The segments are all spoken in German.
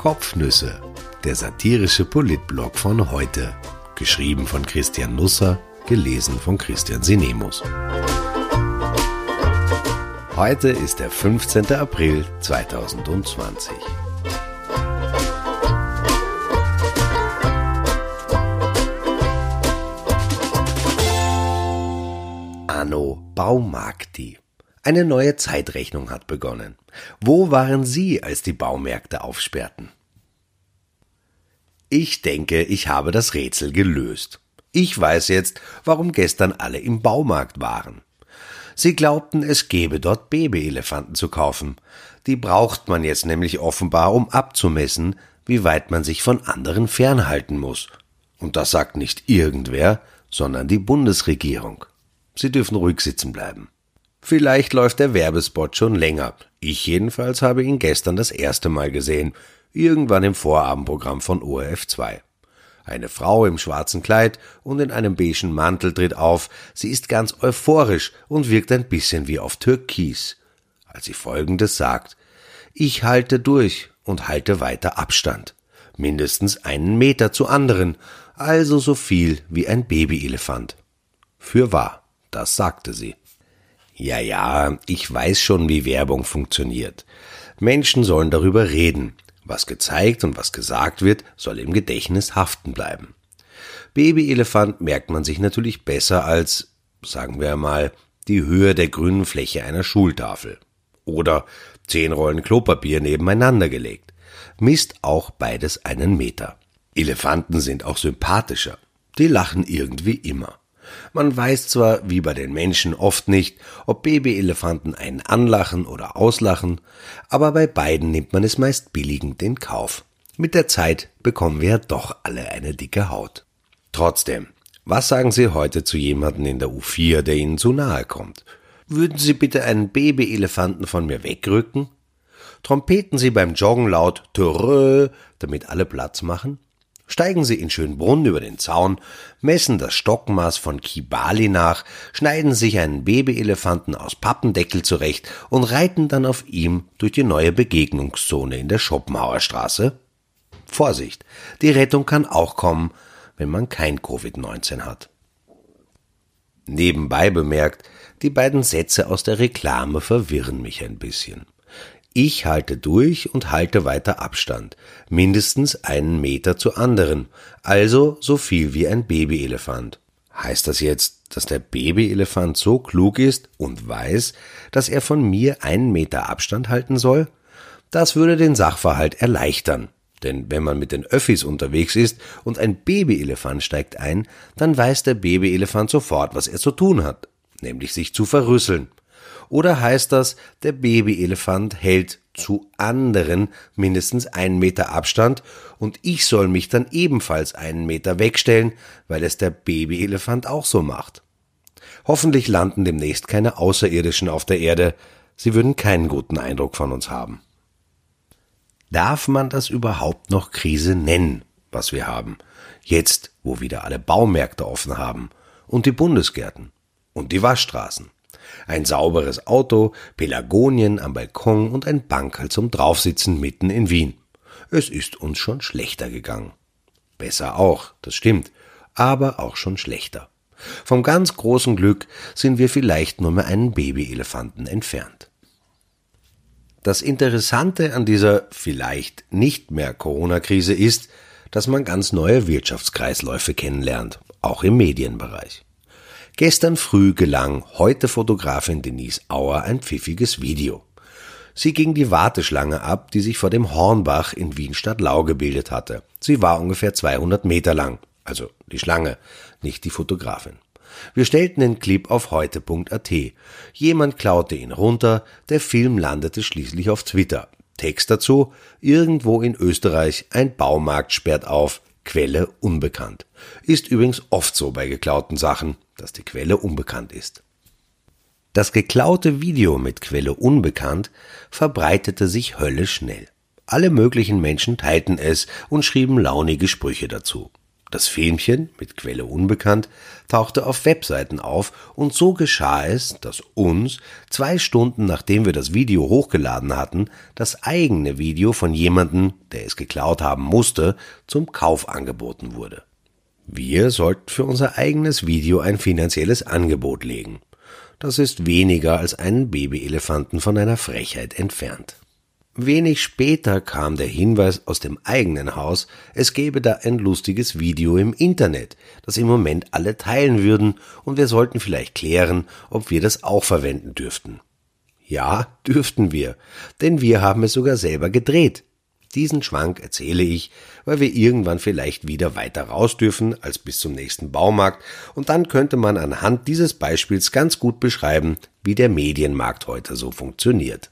Kopfnüsse, der satirische Politblog von heute. Geschrieben von Christian Nusser, gelesen von Christian Sinemus. Heute ist der 15. April 2020. Anno Baumarkti. Eine neue Zeitrechnung hat begonnen. Wo waren Sie, als die Baumärkte aufsperrten? Ich denke, ich habe das Rätsel gelöst. Ich weiß jetzt, warum gestern alle im Baumarkt waren. Sie glaubten, es gäbe dort Babyelefanten zu kaufen. Die braucht man jetzt nämlich offenbar, um abzumessen, wie weit man sich von anderen fernhalten muss. Und das sagt nicht irgendwer, sondern die Bundesregierung. Sie dürfen ruhig sitzen bleiben. Vielleicht läuft der Werbespot schon länger. Ich jedenfalls habe ihn gestern das erste Mal gesehen, irgendwann im Vorabendprogramm von ORF 2. Eine Frau im schwarzen Kleid und in einem beigen Mantel tritt auf. Sie ist ganz euphorisch und wirkt ein bisschen wie auf Türkis, als sie folgendes sagt. Ich halte durch und halte weiter Abstand. Mindestens einen Meter zu anderen, also so viel wie ein Babyelefant. Für wahr, das sagte sie. Ja, ja, ich weiß schon, wie Werbung funktioniert. Menschen sollen darüber reden. Was gezeigt und was gesagt wird, soll im Gedächtnis haften bleiben. Babyelefant merkt man sich natürlich besser als, sagen wir mal, die Höhe der grünen Fläche einer Schultafel. Oder zehn Rollen Klopapier nebeneinander gelegt. Misst auch beides einen Meter. Elefanten sind auch sympathischer. Die lachen irgendwie immer. Man weiß zwar, wie bei den Menschen oft nicht, ob Babyelefanten einen anlachen oder auslachen, aber bei beiden nimmt man es meist billigend in Kauf. Mit der Zeit bekommen wir ja doch alle eine dicke Haut. Trotzdem, was sagen Sie heute zu jemandem in der U4, der Ihnen zu nahe kommt? Würden Sie bitte einen Babyelefanten von mir wegrücken? Trompeten Sie beim Joggen laut Törö, damit alle Platz machen? Steigen Sie in Schönbrunn über den Zaun, messen das Stockmaß von Kibali nach, schneiden sich einen Babyelefanten aus Pappendeckel zurecht und reiten dann auf ihm durch die neue Begegnungszone in der Schopenhauerstraße? Vorsicht, die Rettung kann auch kommen, wenn man kein Covid-19 hat. Nebenbei bemerkt, die beiden Sätze aus der Reklame verwirren mich ein bisschen. Ich halte durch und halte weiter Abstand, mindestens einen Meter zu anderen, also so viel wie ein Babyelefant. Heißt das jetzt, dass der Babyelefant so klug ist und weiß, dass er von mir einen Meter Abstand halten soll? Das würde den Sachverhalt erleichtern. Denn wenn man mit den Öffis unterwegs ist und ein Babyelefant steigt ein, dann weiß der Babyelefant sofort, was er zu tun hat, nämlich sich zu verrüsseln. Oder heißt das, der Babyelefant hält zu anderen mindestens einen Meter Abstand und ich soll mich dann ebenfalls einen Meter wegstellen, weil es der Babyelefant auch so macht. Hoffentlich landen demnächst keine Außerirdischen auf der Erde, sie würden keinen guten Eindruck von uns haben. Darf man das überhaupt noch Krise nennen, was wir haben, jetzt, wo wieder alle Baumärkte offen haben und die Bundesgärten und die Waschstraßen? Ein sauberes Auto, Pelagonien am Balkon und ein Bankerl zum Draufsitzen mitten in Wien. Es ist uns schon schlechter gegangen. Besser auch, das stimmt, aber auch schon schlechter. Vom ganz großen Glück sind wir vielleicht nur mehr einen Babyelefanten entfernt. Das Interessante an dieser vielleicht nicht mehr Corona-Krise ist, dass man ganz neue Wirtschaftskreisläufe kennenlernt, auch im Medienbereich. Gestern früh gelang heute Fotografin Denise Auer ein pfiffiges Video. Sie ging die Warteschlange ab, die sich vor dem Hornbach in Wien Stadtlau gebildet hatte. Sie war ungefähr 200 Meter lang. Also die Schlange, nicht die Fotografin. Wir stellten den Clip auf heute.at. Jemand klaute ihn runter, der Film landete schließlich auf Twitter. Text dazu, irgendwo in Österreich ein Baumarkt sperrt auf, Quelle unbekannt. Ist übrigens oft so bei geklauten Sachen dass die Quelle unbekannt ist. Das geklaute Video mit Quelle unbekannt verbreitete sich höllisch schnell. Alle möglichen Menschen teilten es und schrieben launige Sprüche dazu. Das Filmchen, mit Quelle unbekannt, tauchte auf Webseiten auf und so geschah es, dass uns, zwei Stunden nachdem wir das Video hochgeladen hatten, das eigene Video von jemandem, der es geklaut haben musste, zum Kauf angeboten wurde. Wir sollten für unser eigenes Video ein finanzielles Angebot legen. Das ist weniger als einen Babyelefanten von einer Frechheit entfernt. Wenig später kam der Hinweis aus dem eigenen Haus, es gebe da ein lustiges Video im Internet, das im Moment alle teilen würden, und wir sollten vielleicht klären, ob wir das auch verwenden dürften. Ja, dürften wir, denn wir haben es sogar selber gedreht. Diesen Schwank erzähle ich, weil wir irgendwann vielleicht wieder weiter raus dürfen als bis zum nächsten Baumarkt, und dann könnte man anhand dieses Beispiels ganz gut beschreiben, wie der Medienmarkt heute so funktioniert.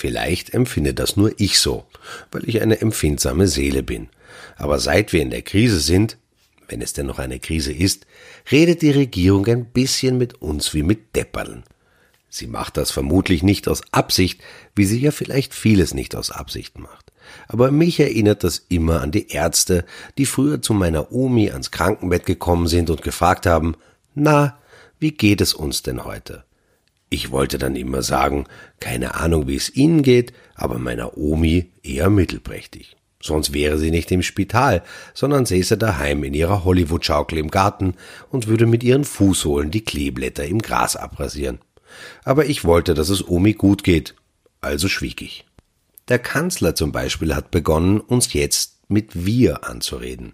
Vielleicht empfinde das nur ich so, weil ich eine empfindsame Seele bin. Aber seit wir in der Krise sind, wenn es denn noch eine Krise ist, redet die Regierung ein bisschen mit uns wie mit Depperln. Sie macht das vermutlich nicht aus Absicht, wie sie ja vielleicht vieles nicht aus Absicht macht. Aber mich erinnert das immer an die Ärzte, die früher zu meiner Omi ans Krankenbett gekommen sind und gefragt haben, na, wie geht es uns denn heute? Ich wollte dann immer sagen, keine Ahnung, wie es Ihnen geht, aber meiner Omi eher mittelprächtig. Sonst wäre sie nicht im Spital, sondern säße daheim in ihrer Hollywood-Schaukel im Garten und würde mit ihren Fußsohlen die Kleeblätter im Gras abrasieren. Aber ich wollte, dass es Omi gut geht, also schwieg ich. Der Kanzler zum Beispiel hat begonnen, uns jetzt mit wir anzureden.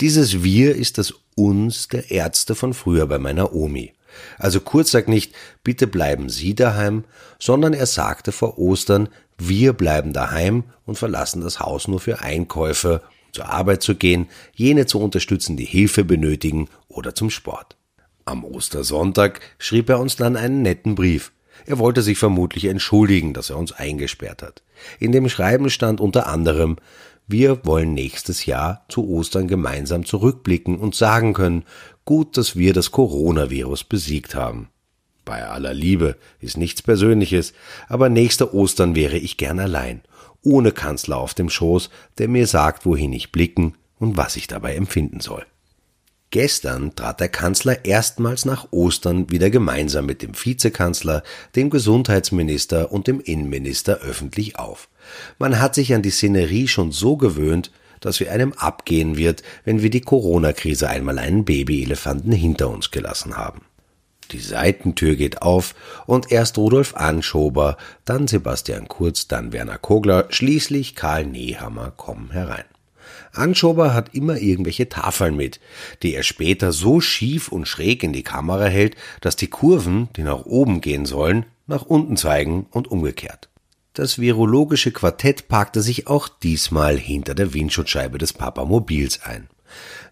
Dieses wir ist das uns der Ärzte von früher bei meiner Omi. Also Kurz sagt nicht, bitte bleiben Sie daheim, sondern er sagte vor Ostern, wir bleiben daheim und verlassen das Haus nur für Einkäufe, zur Arbeit zu gehen, jene zu unterstützen, die Hilfe benötigen oder zum Sport. Am Ostersonntag schrieb er uns dann einen netten Brief. Er wollte sich vermutlich entschuldigen, dass er uns eingesperrt hat. In dem Schreiben stand unter anderem, wir wollen nächstes Jahr zu Ostern gemeinsam zurückblicken und sagen können, gut, dass wir das Coronavirus besiegt haben. Bei aller Liebe ist nichts Persönliches, aber nächste Ostern wäre ich gern allein, ohne Kanzler auf dem Schoß, der mir sagt, wohin ich blicken und was ich dabei empfinden soll. Gestern trat der Kanzler erstmals nach Ostern wieder gemeinsam mit dem Vizekanzler, dem Gesundheitsminister und dem Innenminister öffentlich auf. Man hat sich an die Szenerie schon so gewöhnt, dass wir einem abgehen wird, wenn wir die Corona-Krise einmal einen Babyelefanten hinter uns gelassen haben. Die Seitentür geht auf und erst Rudolf Anschober, dann Sebastian Kurz, dann Werner Kogler, schließlich Karl Nehammer kommen herein. Anschober hat immer irgendwelche Tafeln mit, die er später so schief und schräg in die Kamera hält, dass die Kurven, die nach oben gehen sollen, nach unten zeigen und umgekehrt. Das virologische Quartett parkte sich auch diesmal hinter der Windschutzscheibe des Papamobils ein.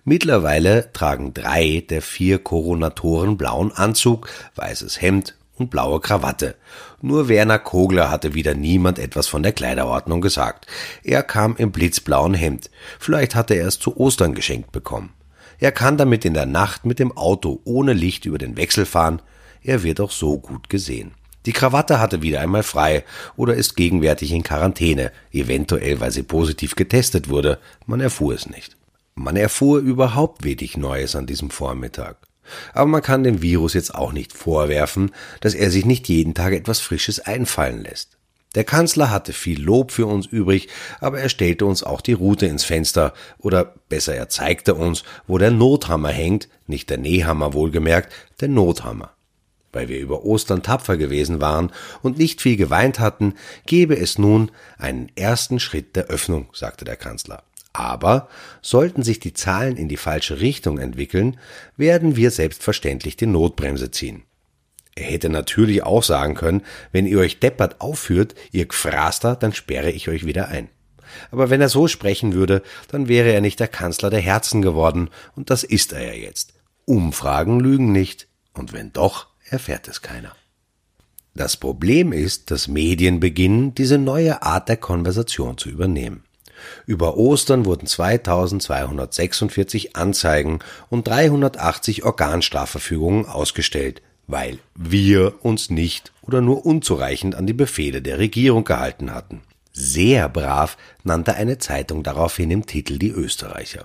Mittlerweile tragen drei der vier Koronatoren blauen Anzug, weißes Hemd und blaue Krawatte. Nur Werner Kogler hatte wieder niemand etwas von der Kleiderordnung gesagt. Er kam im blitzblauen Hemd. Vielleicht hatte er es zu Ostern geschenkt bekommen. Er kann damit in der Nacht mit dem Auto ohne Licht über den Wechsel fahren. Er wird auch so gut gesehen. Die Krawatte hatte wieder einmal frei oder ist gegenwärtig in Quarantäne, eventuell weil sie positiv getestet wurde. Man erfuhr es nicht. Man erfuhr überhaupt wenig Neues an diesem Vormittag. Aber man kann dem Virus jetzt auch nicht vorwerfen, dass er sich nicht jeden Tag etwas Frisches einfallen lässt. Der Kanzler hatte viel Lob für uns übrig, aber er stellte uns auch die Route ins Fenster, oder besser er zeigte uns, wo der Nothammer hängt, nicht der Nähhammer wohlgemerkt, der Nothammer. Weil wir über Ostern tapfer gewesen waren und nicht viel geweint hatten, gebe es nun einen ersten Schritt der Öffnung, sagte der Kanzler. Aber sollten sich die Zahlen in die falsche Richtung entwickeln, werden wir selbstverständlich die Notbremse ziehen. Er hätte natürlich auch sagen können, wenn ihr euch deppert aufführt, ihr Gfraster, dann sperre ich euch wieder ein. Aber wenn er so sprechen würde, dann wäre er nicht der Kanzler der Herzen geworden, und das ist er ja jetzt. Umfragen lügen nicht, und wenn doch, erfährt es keiner. Das Problem ist, dass Medien beginnen, diese neue Art der Konversation zu übernehmen. Über Ostern wurden 2246 Anzeigen und 380 Organstrafverfügungen ausgestellt, weil wir uns nicht oder nur unzureichend an die Befehle der Regierung gehalten hatten. Sehr brav nannte eine Zeitung daraufhin im Titel die Österreicher.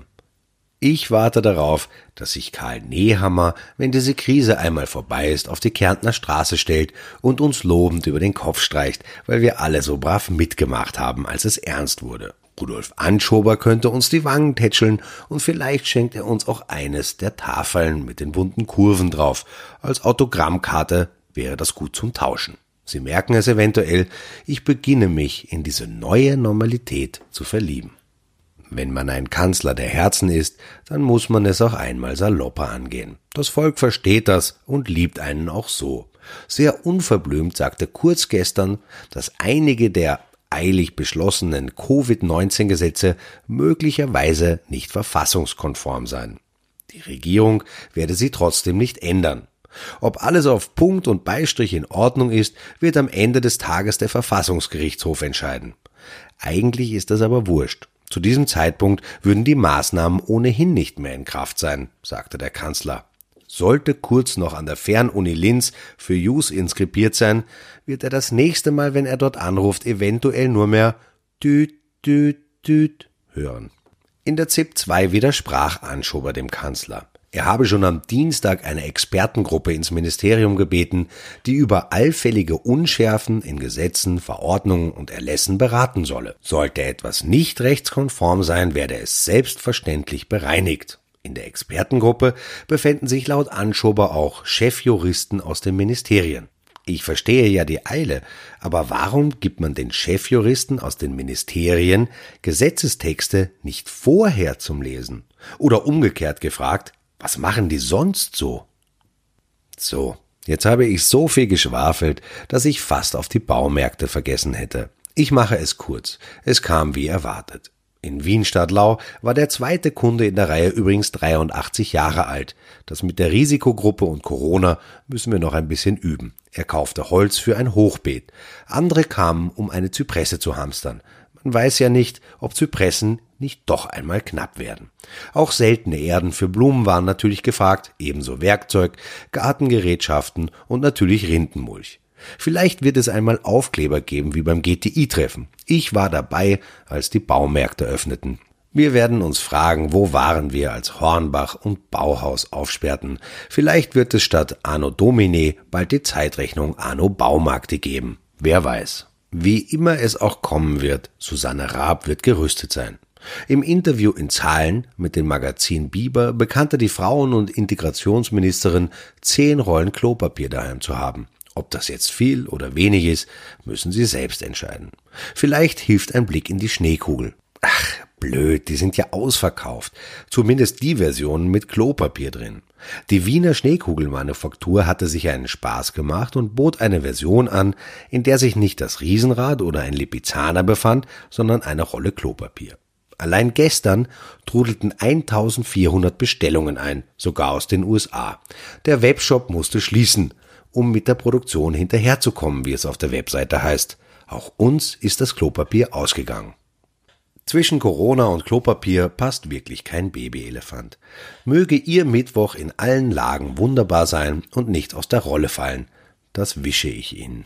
Ich warte darauf, dass sich Karl Nehammer, wenn diese Krise einmal vorbei ist, auf die Kärntner Straße stellt und uns lobend über den Kopf streicht, weil wir alle so brav mitgemacht haben, als es ernst wurde. Rudolf Anschober könnte uns die Wangen tätscheln und vielleicht schenkt er uns auch eines der Tafeln mit den bunten Kurven drauf. Als Autogrammkarte wäre das gut zum Tauschen. Sie merken es eventuell, ich beginne mich in diese neue Normalität zu verlieben. Wenn man ein Kanzler der Herzen ist, dann muss man es auch einmal salopper angehen. Das Volk versteht das und liebt einen auch so. Sehr unverblümt sagte Kurz gestern, dass einige der eilig beschlossenen Covid-19-Gesetze möglicherweise nicht verfassungskonform seien. Die Regierung werde sie trotzdem nicht ändern. Ob alles auf Punkt und Beistrich in Ordnung ist, wird am Ende des Tages der Verfassungsgerichtshof entscheiden. Eigentlich ist das aber wurscht. Zu diesem Zeitpunkt würden die Maßnahmen ohnehin nicht mehr in Kraft sein, sagte der Kanzler. Sollte Kurz noch an der Fernuni Linz für Jus inskribiert sein, wird er das nächste Mal, wenn er dort anruft, eventuell nur mehr düt, düt, düt hören. In der ZIP 2 widersprach Anschober dem Kanzler. Er habe schon am Dienstag eine Expertengruppe ins Ministerium gebeten, die über allfällige Unschärfen in Gesetzen, Verordnungen und Erlässen beraten solle. Sollte etwas nicht rechtskonform sein, werde es selbstverständlich bereinigt. In der Expertengruppe befänden sich laut Anschober auch Chefjuristen aus den Ministerien. Ich verstehe ja die Eile, aber warum gibt man den Chefjuristen aus den Ministerien Gesetzestexte nicht vorher zum Lesen? Oder umgekehrt gefragt, was machen die sonst so? So, jetzt habe ich so viel geschwafelt, dass ich fast auf die Baumärkte vergessen hätte. Ich mache es kurz. Es kam wie erwartet. In Wien Stadtlau war der zweite Kunde in der Reihe übrigens 83 Jahre alt. Das mit der Risikogruppe und Corona müssen wir noch ein bisschen üben. Er kaufte Holz für ein Hochbeet. Andere kamen, um eine Zypresse zu hamstern. Man weiß ja nicht, ob Zypressen nicht doch einmal knapp werden. Auch seltene Erden für Blumen waren natürlich gefragt, ebenso Werkzeug, Gartengerätschaften und natürlich Rindenmulch. Vielleicht wird es einmal Aufkleber geben wie beim GTI-Treffen. Ich war dabei, als die Baumärkte öffneten. Wir werden uns fragen, wo waren wir, als Hornbach und Bauhaus aufsperrten. Vielleicht wird es statt Anno Domine bald die Zeitrechnung Anno Baumarkte geben. Wer weiß. Wie immer es auch kommen wird, Susanne Raab wird gerüstet sein. Im Interview in Zahlen mit dem Magazin Biber bekannte die Frauen- und Integrationsministerin, zehn Rollen Klopapier daheim zu haben. Ob das jetzt viel oder wenig ist, müssen Sie selbst entscheiden. Vielleicht hilft ein Blick in die Schneekugel. Ach, blöd, die sind ja ausverkauft. Zumindest die Versionen mit Klopapier drin. Die Wiener Schneekugelmanufaktur hatte sich einen Spaß gemacht und bot eine Version an, in der sich nicht das Riesenrad oder ein Lipizzaner befand, sondern eine Rolle Klopapier. Allein gestern trudelten 1400 Bestellungen ein, sogar aus den USA. Der Webshop musste schließen, um mit der Produktion hinterherzukommen, wie es auf der Webseite heißt. Auch uns ist das Klopapier ausgegangen. Zwischen Corona und Klopapier passt wirklich kein Babyelefant. Möge Ihr Mittwoch in allen Lagen wunderbar sein und nicht aus der Rolle fallen. Das wische ich Ihnen.